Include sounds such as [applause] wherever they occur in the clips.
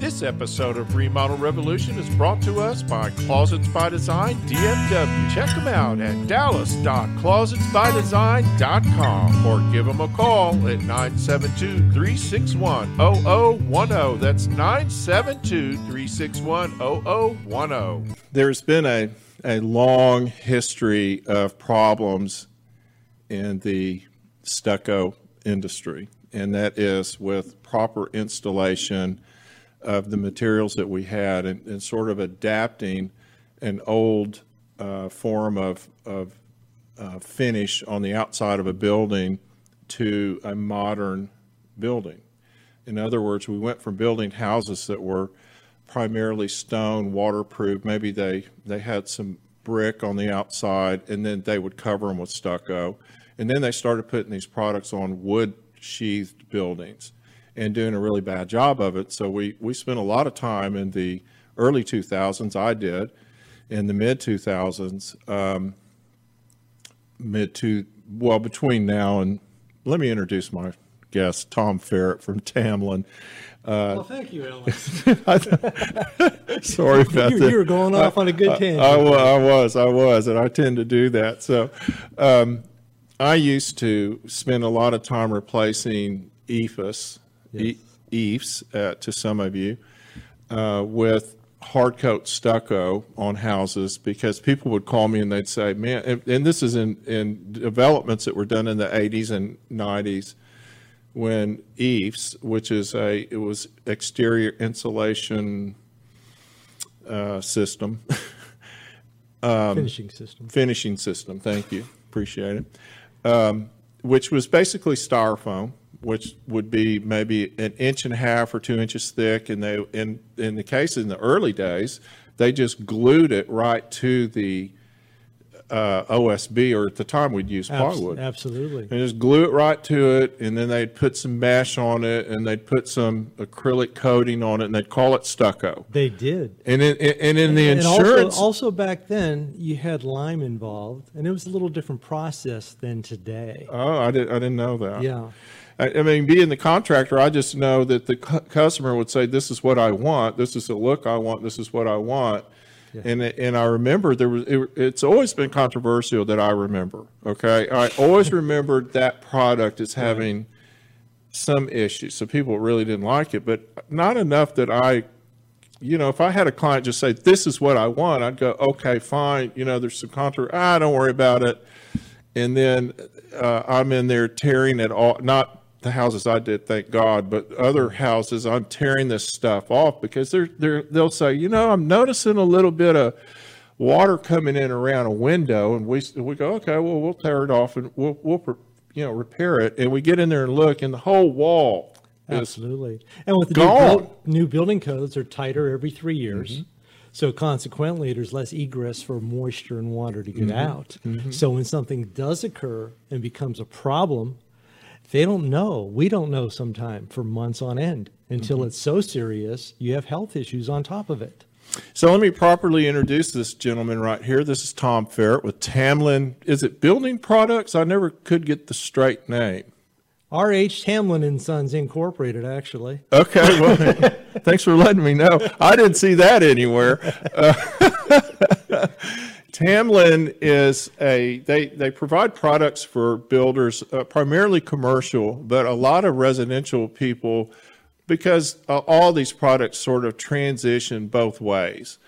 This episode of Remodel Revolution is brought to us by Closets by Design DFW. Check them out at dallas.closetsbydesign.com or give them a call at 972 361 0010. That's 972 361 0010. There's been a, a long history of problems in the stucco industry, and that is with proper installation of the materials that we had and, and sort of adapting an old uh, form of, of uh, finish on the outside of a building to a modern building. In other words, we went from building houses that were primarily stone, waterproof. Maybe they, they had some brick on the outside, and then they would cover them with stucco. And then they started putting these products on wood sheathed buildings and doing a really bad job of it. So we, we spent a lot of time in the early 2000s, I did, in the mid 2000s, um, mid to, well, between now and, let me introduce my guest, Tom Ferret from Tamlyn. Uh, well, thank you, Alex. [laughs] [laughs] sorry about you, that. You were going off on a good tangent. I, I, I, was, I was, and I tend to do that. So um, I used to spend a lot of time replacing EIFS, yes. EIFS uh, to some of you, uh, with hard coat stucco on houses because people would call me and they'd say, man, and, and, this is in, in developments that were done in the 80s and 90s when EIFS, which is a, it was exterior insulation uh, system. [laughs] um, finishing system. Finishing system, thank you. Appreciate it. Um, which was basically styrofoam which would be maybe an inch and a half or two inches thick. And they, in in the case in the early days, they just glued it right to the uh, OSB, or at the time we'd use plywood. Absolutely. And just glue it right to it, and then they'd put some mesh on it, and they'd put some acrylic coating on it, and they'd call it stucco. They did. And in, and in the and insurance. Also, also, back then, you had lime involved, and it was a little different process than today. Oh, I, did, I didn't know that. Yeah. I, I mean, being the contractor, I just know that the cu- customer would say, "This is what I want. This is the look I want. This is what I want." Yeah. And and I remember there was it, it's always been controversial that I remember. Okay, I always [laughs] remembered that product as having right. some issues, so people really didn't like it, but not enough that I you know, if I had a client just say, "This is what I want," I'd go, "Okay, fine." You know, there's some contra. Ah, don't worry about it. And then uh, I'm in there tearing it all, not the houses I did, thank God, but other houses, I'm tearing this stuff off because they're, they're, they'll say, you know, I'm noticing a little bit of water coming in around a window. And we, we go, okay, well, we'll tear it off and we'll, we'll, you know, repair it. And we get in there and look, and the whole wall Absolutely. And with the new, new, building codes are tighter every three years. Mm-hmm. So consequently, there's less egress for moisture and water to get mm-hmm. out. Mm-hmm. So when something does occur and becomes a problem, they don't know. We don't know sometime for months on end until mm-hmm. it's so serious you have health issues on top of it. So let me properly introduce this gentleman right here. This is Tom Ferret with Tamlyn. Is it Building Products? I never could get the straight name. R.H. Tamlyn and Sons Incorporated, actually. Okay, well, [laughs] thanks for letting me know. I didn't see that anywhere. Uh, [laughs] Tamlyn is a they they provide products for builders, uh, primarily commercial, but a lot of residential people because uh, all these products sort of transition both ways.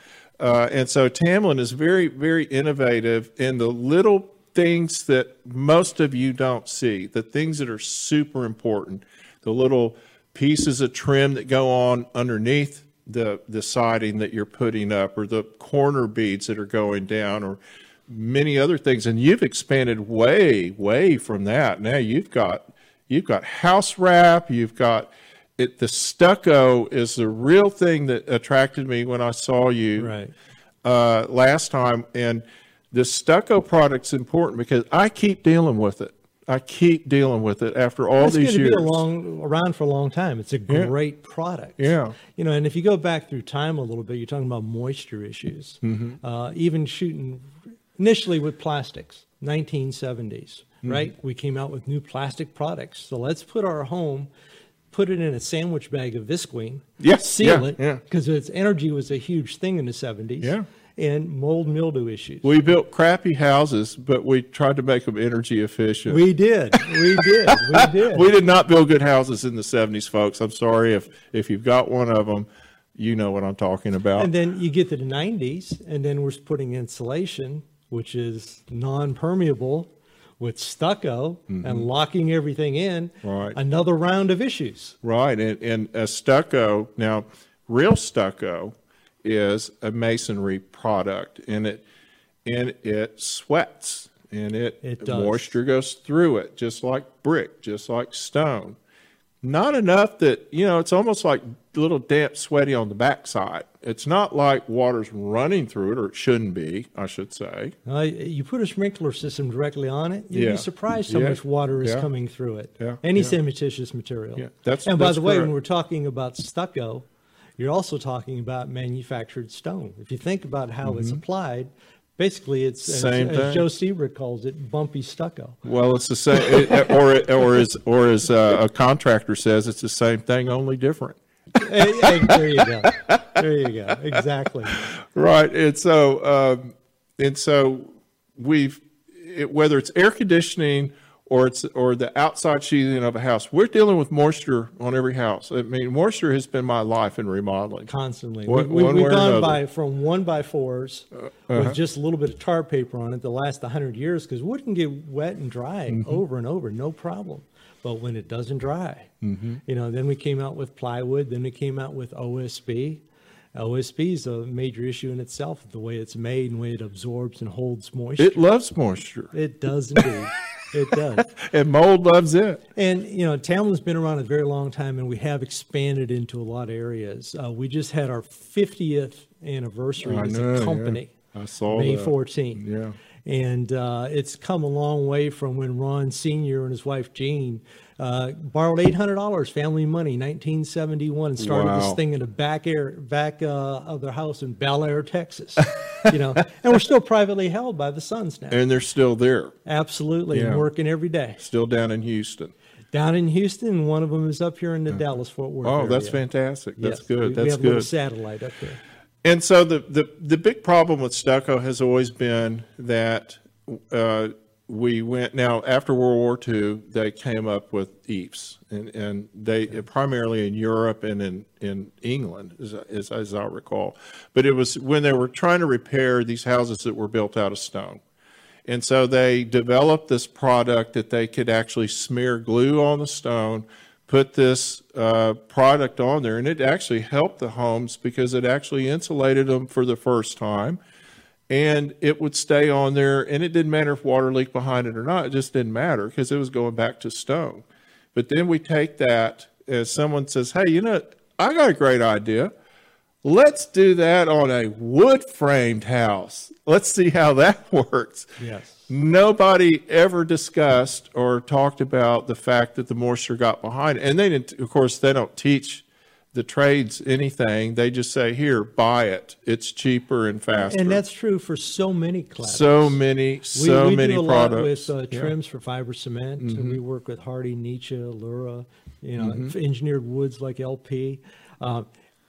Uh, and so Tamlyn is very, very innovative in the little things that most of you don't see, the things that are super important, the little pieces of trim that go on underneath the, the siding that you're putting up, or the corner beads that are going down, or many other things. And you've expanded way, way from that. Now you've got you've got house wrap, you've got it, the stucco is the real thing that attracted me when I saw you Right. uh, last time. And the stucco product's important because I keep dealing with it. I keep dealing with it after all It's these going to years. be long, around for a long time. It's a great product. Yeah. You know, and if you go back through time a little bit, you're talking about moisture issues. Mm-hmm. Uh, even shooting initially with plastics, 1970s, Mm-hmm. right? We came out with new plastic products. So let's put our home, put it in a sandwich bag of Visqueen, Yeah, seal yeah, it, yeah. because its energy was a huge thing in the 70s. Yeah. And mold mildew issues. We built crappy houses, but we tried to make them energy efficient. We did. We did. We [laughs] did. We did not build good houses in the 70s, folks. I'm sorry if, if you've got one of them, you know what I'm talking about. And then you get to the 90s, and then we're putting insulation, which is non permeable with stucco and locking everything in. Mm-hmm. Right. Another round of issues. Right, and, and a stucco now, real stucco is a masonry product, and it and it sweats, and it, It does. moisture goes through it, just like brick, just like stone. Not enough that you know it's almost like a little damp, sweaty on the backside. It's not like water's running through it, or it shouldn't be, I should say. Uh, you put a sprinkler system directly on it, you'd Yeah. be surprised how Yeah. much water is Yeah. coming through it. Any cementitious material. Yeah. That's- and by that's the way, correct. when we're talking about stucco, you're also talking about manufactured stone. If you think about how it's applied, basically it's, as- Mm-hmm. Same as, thing. Joe Seabrook calls it, bumpy stucco. Well, it's the same, it, or or as or as uh, a contractor says, it's the same thing, only different. Hey, hey, there you go. There you go. Exactly. Right, and so um, and so we've it, whether it's air conditioning or it's or the outside sheathing of a house, we're dealing with moisture on every house. I mean, moisture has been my life in remodeling. Constantly. One- we, one we, way have gone. Uh, by from one by fours with just a little bit of tar paper on it the last 100 years because wood can get wet and dry Mm-hmm. over and over, no problem. But when it doesn't dry, Mm-hmm. you know, then we came out with plywood, then we came out with OSB. OSB is a major issue in itself, the way it's made and the way it absorbs and holds moisture. It loves moisture, it does indeed. [laughs] it does. [laughs] and mold loves it. And you know, Tamlyn's been around a very long time, and we have expanded into a lot of areas. Uh, we just had our 50th anniversary I as know, a yeah. company, I saw May that. 14th. Yeah. And uh, it's come a long way from when Ron Sr. and his wife Jean uh, borrowed $800 family money, 1971, and started Wow. this thing in the back air, back uh, of their house in Bellaire, Texas. [laughs] you know, and we're still privately held by the sons now. And they're still there, Absolutely, Yeah. and working every day still down in Houston. down in Houston. One of them is up here in the Dallas Fort Worth. Oh, that's fantastic. That's Yes, good. We, we That's have a little good. satellite up there. And so the, the, the big problem with stucco has always been that uh, we went now after World War II, they came up with EIFs, and and they primarily in Europe and in in England, as, as as I recall. But it was when they were trying to repair these houses that were built out of stone. And so they developed this product that they could actually smear glue on the stone, put this uh, product on there, and it actually helped the homes because it actually insulated them for the first time. And it would stay on there, and it didn't matter if water leaked behind it or not. It just didn't matter because it was going back to stone. But then we take that as someone says, "Hey, you know, I got a great idea. Let's do that on a wood framed house. Let's see how [laughs] that works." Yes. Nobody ever discussed or talked about the fact that the moisture got behind it. And they didn't, of course, they don't teach the trades anything. They just say, here, buy it. It's cheaper and faster. And that's true for so many classes. so many, so we many do a products. lot with uh, Yeah. trims for fiber cement, Mm-hmm. we work with Hardie, Nichiha, Allura, you know, engineered woods like LP. Uh,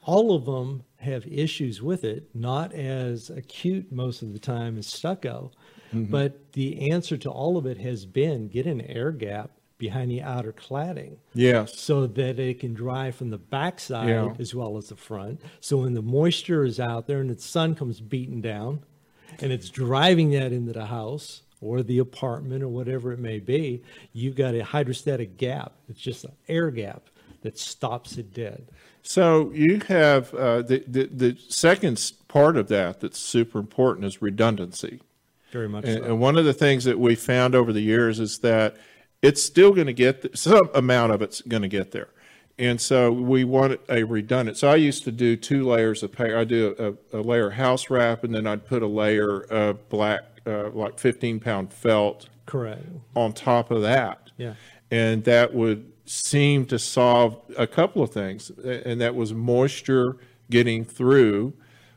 all of them have issues with it, not as acute most of the time as stucco, Mm-hmm. but the answer to all of it has been get an air gap behind the outer cladding Yes. so that it can dry from the backside Yeah. as well as the front. So when the moisture is out there and the sun comes beating down and it's driving that into the house or the apartment or whatever it may be, you've got a hydrostatic gap. It's just an air gap that stops it dead. So you have uh, the, the the second part of that that's super important is redundancy. Very much And, so. and one of the things that we found over the years is that it's still going to get th- some amount of it's going to get there, and so we want a redundant. So I used to do two layers of paper. I do a, a layer of house wrap, and then I'd put a layer of black, uh, like 15 pound felt Correct. on top of that. Yeah. And that would seem to solve a couple of things. And that was moisture getting through,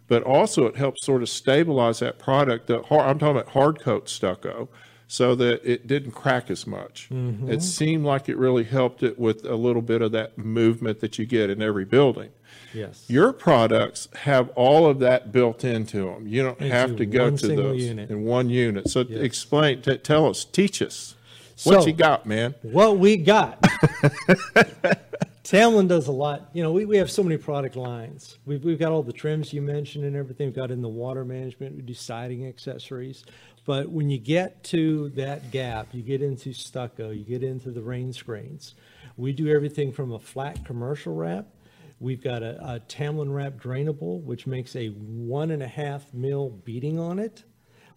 but also it helped sort of stabilize that product. The hard, I'm talking about hard coat stucco so that it didn't crack as much. Mm-hmm. It seemed like it really helped it with a little bit of that movement that you get in every building. Yes. Your products have all of that built into them. You don't Into have to go to those unit. in one unit. So Yes. explain, t- tell us, teach us. What So- you got, man? what we got. [laughs] Tamlyn does a lot. You know, we, we have so many product lines. We've, we've got all the trims you mentioned and everything. We've got in the water management, we do siding accessories. But when you get to that gap, you get into stucco, you get into the rain screens. We do everything from a flat commercial wrap. We've got a, a Tamlyn wrap drainable, which makes a one and a half mil beating on it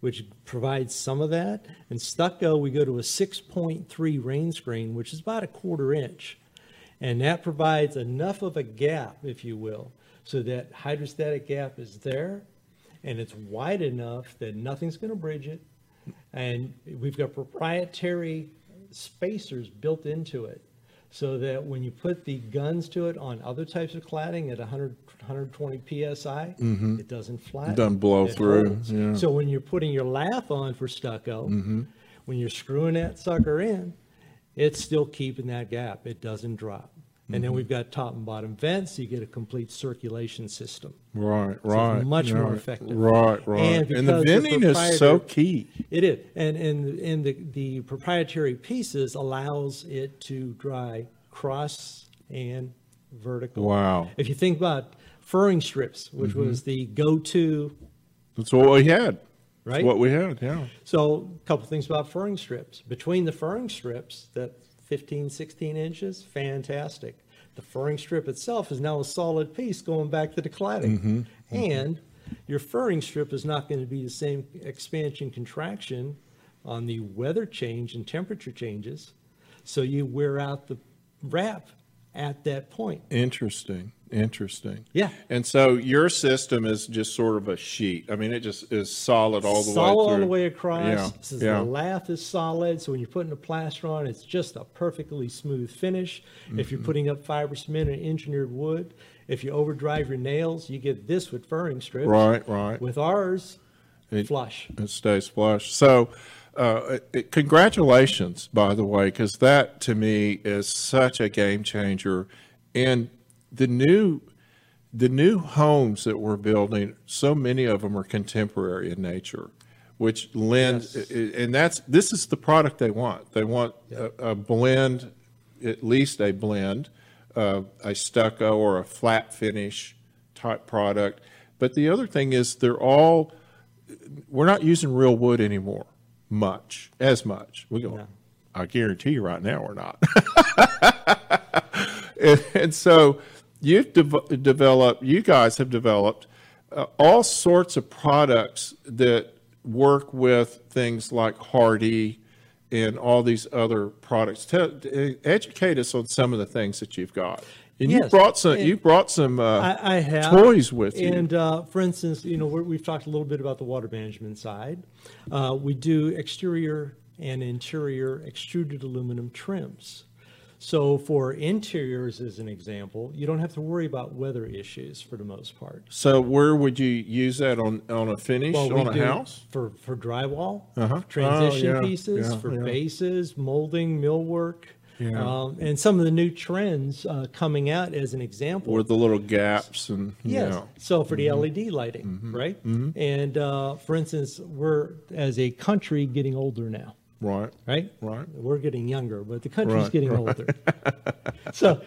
which provides some of that. And stucco, we go to a 6.3 rain screen, which is about a quarter inch. And that provides enough of a gap, if you will, so that hydrostatic gap is there and it's wide enough that nothing's going to bridge it. And we've got proprietary spacers built into it so that when you put the guns to it on other types of cladding at 100, 120 psi, it doesn't flatten. Mm-hmm. Doesn't blow It through, yeah. Mm-hmm. So when you're putting your lath on for stucco, when you're screwing that sucker in, it's still keeping that gap. It doesn't drop. And Mm-hmm. then we've got top and bottom vents, so you get a complete circulation system. Right, it's right. much more effective. Right, right. And And, the because the venting is so key. It is, and and and the the proprietary pieces allows it to dry cross and vertical. Wow. If you think about furring strips, which Mm-hmm. was the go-to, That's what we had. That's Right? what we had, yeah. so a couple things about furring strips. Between the furring strips, that 15, 16 inches, fantastic. The furring strip itself is now a solid piece going back to the cladding. Mm-hmm. And your furring strip is not going to be the same expansion contraction on the weather change and temperature changes. So you wear out the wrap at that point. Interesting, interesting. Yeah. And so your system is just sort of a sheet. I mean, it just is solid all the way solid all the way across. Yeah, Says yeah. The lath is solid, so when you're putting a plaster on, it's just a perfectly smooth finish. If Mm-hmm. you're putting up fiber cement or engineered wood, if you overdrive your nails, you get this with furring strips. Right, right. With ours, It- flush. It stays flush. So, uh, congratulations, by the way, because that to me is such a game changer. And the new, the new homes that we're building, so many of them are contemporary in nature, which lends, and that's this is the product they want. They want a, a blend, at least a blend, uh, a stucco or a flat finish type product. But the other thing is they're all we're not using real wood anymore much as much. We go No. i guarantee you right now we're not. [laughs] And, and so you've dev- developed you guys have developed uh, all sorts of products that work with things like Hardie and all these other products. Tell, educate us on some of the things that you've got and you brought some and- you brought some uh, I, I have toys with you. And uh, for instance, you know, we're, we've talked a little bit about the water management side. Uh, we do exterior and interior extruded aluminum trims. So for interiors, as an example, you don't have to worry about weather issues for the most part. So where would you use that on on a finish Well, on a house? for for drywall, Uh-huh. transition Oh, yeah, pieces, yeah, for yeah. bases, molding, millwork. Yeah. Um, and some of the new trends uh, coming out as an example With the little gaps and Yes. yeah. So for the Mm-hmm. LED lighting, right? And uh, for instance, we're as a country getting older now. Right. right? Right. We're getting younger, but the country's Right, getting older. [laughs] so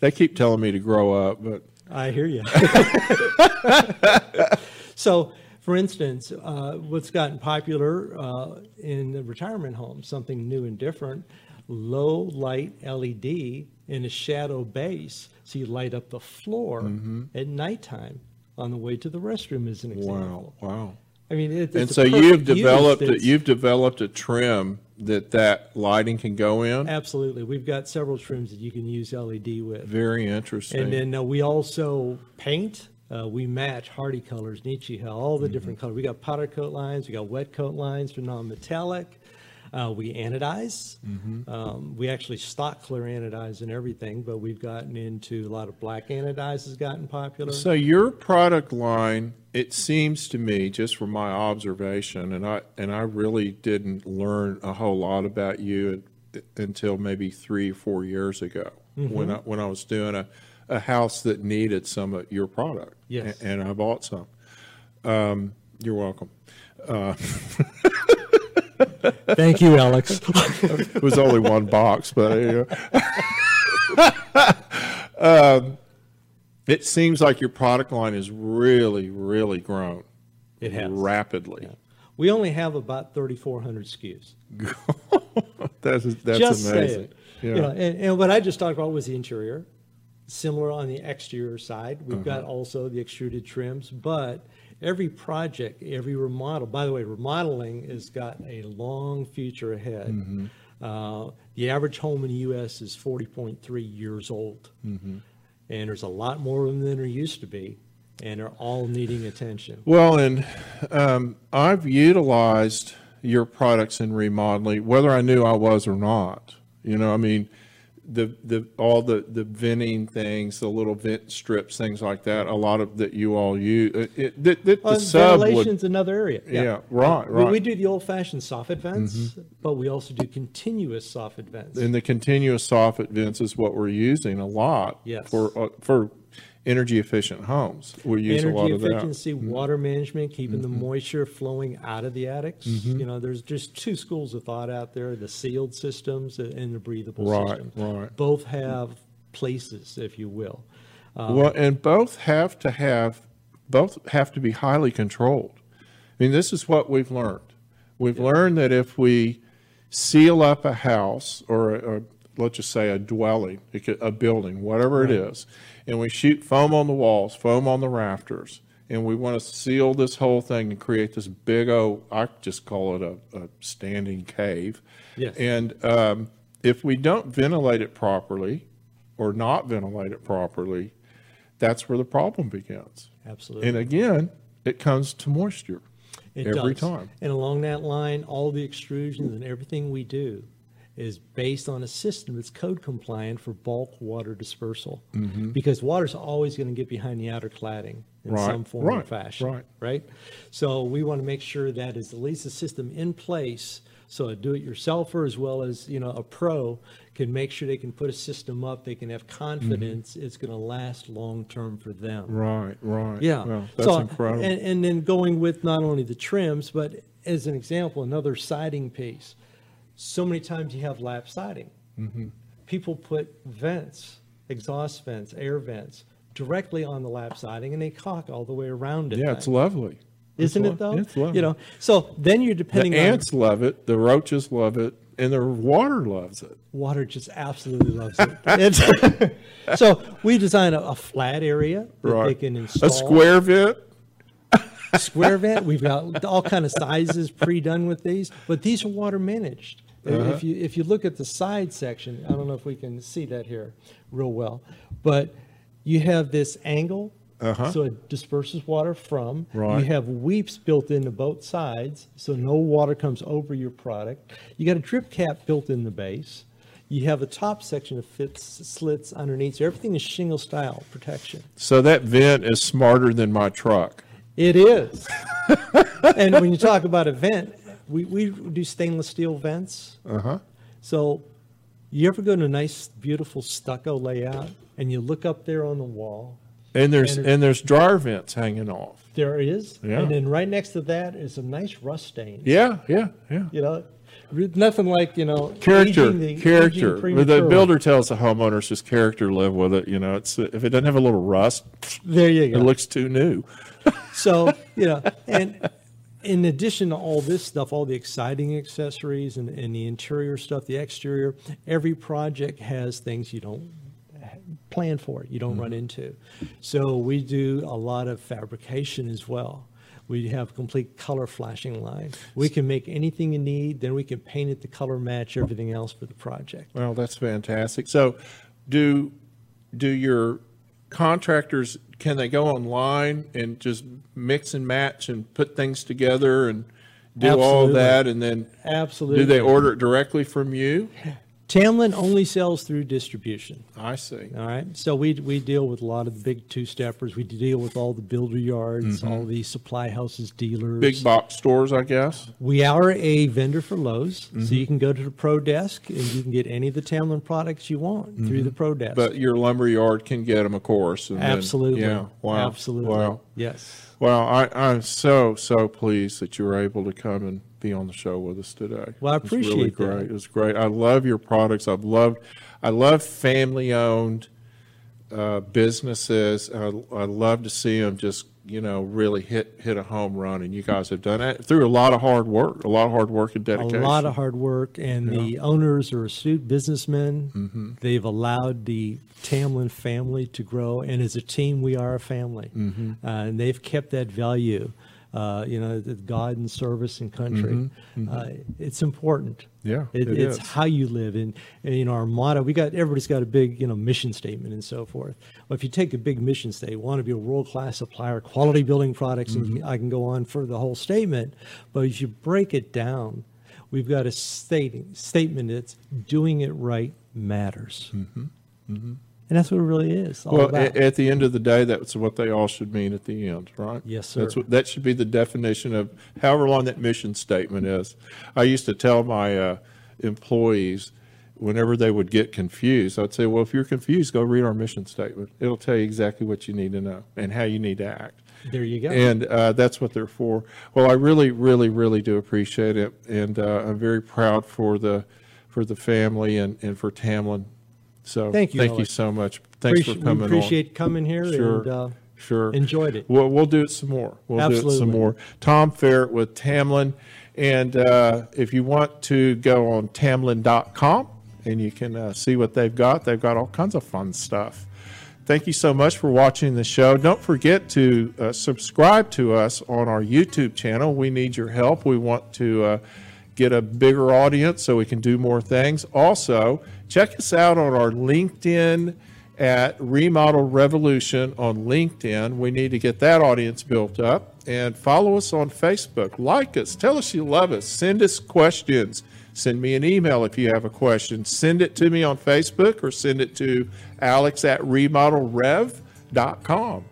They keep telling me to grow up, but I hear you. [laughs] so, for instance, uh, what's gotten popular uh, in the retirement home, something new and different, low light LED in a shadow base, so you light up the floor Mm-hmm. at nighttime on the way to the restroom, as an wow, example. wow. I mean, it, And a so you've developed a, you've developed a trim that that lighting can go in. absolutely. We've got several trims that you can use LED with. Very interesting. And then uh, we also paint. Uh, we match Hardie colors, Nichiha, all the different colors. We got powder coat lines, we got wet coat lines for non-metallic. Uh, we anodize. Um, we actually stock clear anodize and everything, but we've gotten into a lot of black anodize has gotten popular. So your product line, it seems to me, just from my observation, and I and I really didn't learn a whole lot about you until maybe three or four years ago when I when I was doing a, a house that needed some of your product. Yes. A- and I bought some. Um, you're welcome. [laughs] Thank you, Alex. It was only one box, but you know. [laughs] um, it seems like your product line is really, really grown It has. rapidly. we only have about 3,400 SKUs. [laughs] That's that's just amazing. Yeah. You know, and, and what I just talked about was the interior. Similar on the exterior side, we've Uh-huh. got also the extruded trims, but every project, every remodel. By the way, remodeling has got a long future ahead. Mm-hmm. Uh, the average home in the U.S. is 40.3 years old, Mm-hmm. and there's a lot more of them than there used to be, and they're all needing attention. Well, and um, I've utilized your products in remodeling, whether I knew I was or not. You know, I mean, the the all the the venting things, the little vent strips, things like that. A lot of that you all use. It, it, that, that the Uh, sub would. another area. Yeah, right, We- We, do the old-fashioned soffit vents, but we also do continuous soffit vents. And the continuous soffit vents is what we're using a lot Yes. for uh, for energy efficient homes. We use a lot Energy of that. Mm-hmm. efficiency, water management, keeping the moisture flowing out of the attics. Mm-hmm. You know, there's just two schools of thought out there: the sealed systems and the breathable Right, system. right. Both have places, if you will. well, and both have to have both have to be highly controlled. I mean, this is what we've learned. We've learned that if we seal up a house or, a, or let's just say a dwelling, a building, whatever it is, and we shoot foam on the walls, foam on the rafters, and we want to seal this whole thing and create this big old, I just call it a, a standing cave. Yes. And um, if we don't ventilate it properly or not ventilate it properly, that's where the problem begins. Absolutely. And again, it comes to moisture It every does. time. And along that line, all the extrusions and everything we do is based on a system that's code compliant for bulk water dispersal. Because water's always going to get behind the outer cladding in Mm-hmm. Right, some form or fashion. right. Right? So we want to make sure that is at least a system in place so a do-it-yourselfer as well as, you know, a pro can make sure they can put a system up, they can have confidence it's going to last long-term for them. Mm-hmm. Right, right. Yeah. Well, that's so, incredible. And, and then going with not only the trims, but as an example, another siding piece. So many times you have lap siding. Mm-hmm. People put vents, exhaust vents, air vents directly on the lap siding and they caulk all the way around it. yeah, it's lovely. Isn't It's it though? It's lovely. You know, so then you're the depending on ants love it, the roaches love it, and the water loves it. water just absolutely loves it. [laughs] [laughs] So we design a, a flat area that they can install. A square vent. square vent. We've got all kind of sizes pre-done with these, but these are water managed. Uh-huh. If you if you look at the side section, I don't know if we can see that here real well, but you have this angle, uh-huh. so it disperses water from. Right. You have weeps built into both sides, so no water comes over your product. You got a drip cap built in the base. You have a top section of fits slits underneath. So everything is shingle style protection. So that vent is smarter than my truck. It is. [laughs] and when you talk about a vent, we, we do stainless steel vents. Uh huh. So you ever go to a nice, beautiful stucco layout and you look up there on the wall? And there's And- and there's dryer vents hanging off. There is. Yeah. And then right next to that is a nice rust stain. Yeah, yeah, yeah. You know, Nothing like you know character, aging the- character. aging the builder tells the homeowners just character live with it. You know, it's if it doesn't have a little rust, There you go it looks too new. So, you know, and in addition to all this stuff, all the exciting accessories and, and the interior stuff, the exterior, every project has things you don't plan for, you don't run mm-hmm. into. So we do a lot of fabrication as well. We have complete color flashing line. We can make anything you need, then we can paint it to color match everything else for the project. Well, that's fantastic. So, do do your contractors can they go online and just mix and match and put things together and do all that, and then Absolutely. do they order it directly from you? [laughs] Tamlyn only sells through distribution. I see. All right. So we we deal with a lot of the big two steppers. We deal with all the builder yards, all the supply houses, dealers. Big box stores, I guess. We are a vendor for Lowe's, Mm-hmm. so you can go to the Pro Desk and you can get any of the Tamlyn products you want through the Pro Desk. Mm-hmm. But your lumber yard can get them, of course. and then- absolutely, yeah. Wow. absolutely, Wow. yes. Well, I, I'm so so pleased that you were able to come and be on the show with us today. Well, I It's really appreciate that. great. It was great. I love your products. I've loved, I love family owned uh, businesses. I, I love to see them just you know really hit hit a home run, and you guys have done that through a lot of hard work, a lot of hard work and dedication. A lot of hard work, and the owners are astute businessmen. Mm-hmm. They've allowed the Tamlyn family to grow, and as a team, we are a family, Mm-hmm. uh, and they've kept that value. Uh, you know, the God and service and country. Uh, it's important. Mm-hmm. Yeah, it, it it's is. how you live, and, and you know our motto. We got everybody's got a big you know mission statement and so forth. Well, if you take a big mission statement, want to be a world class supplier, quality building products, Mm-hmm. and I can go on for the whole statement. But if you break it down, we've got a stating, statement that's doing it right matters. And that's what it really is. All Well, about. at the end of the day, that's what they all should mean at the end, right? Yes, That's sir. what, that should be the definition of however long that mission statement is. I used to tell my uh, employees whenever they would get confused, I'd say, well, if you're confused, go read our mission statement. It'll tell you exactly what you need to know and how you need to act. there you go. And uh, that's what they're for. Well, I really, really, really do appreciate it, and uh, I'm very proud for the for the family and, and for Tamlyn. So Thank you, thank you so much. Thanks Appreciate- for coming we on. appreciate coming here Sure. and uh, Sure. enjoyed it. We'll, we'll do it some more. We'll do it some more. Tom Ferret with Tamlyn. And uh, if you want to go on tamlyn.com and you can uh, see what they've got, they've got all kinds of fun stuff. Thank you so much for watching the show. Don't forget to uh, subscribe to us on our YouTube channel. We need your help. We want to uh, get a bigger audience so we can do more things. Also, check us out on our LinkedIn at Remodel Revolution on LinkedIn. We need to get that audience built up. And follow us on Facebook. Like us. Tell us you love us. Send us questions. Send me an email if you have a question. Send it to me on Facebook or send it to alex at remodelrev.com.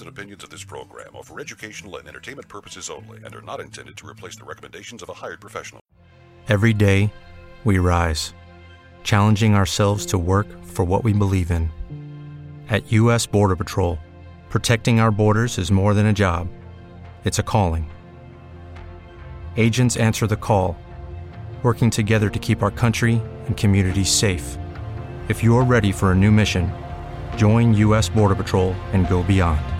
Views and opinions of this program are for educational and entertainment purposes only and are not intended to replace the recommendations of a hired professional. Every day, we rise, challenging ourselves to work for what we believe in. At U.S. Border Patrol, protecting our borders is more than a job, it's a calling. Agents answer the call, working together to keep our country and communities safe. If you're ready for a new mission, join U.S. Border Patrol and go beyond.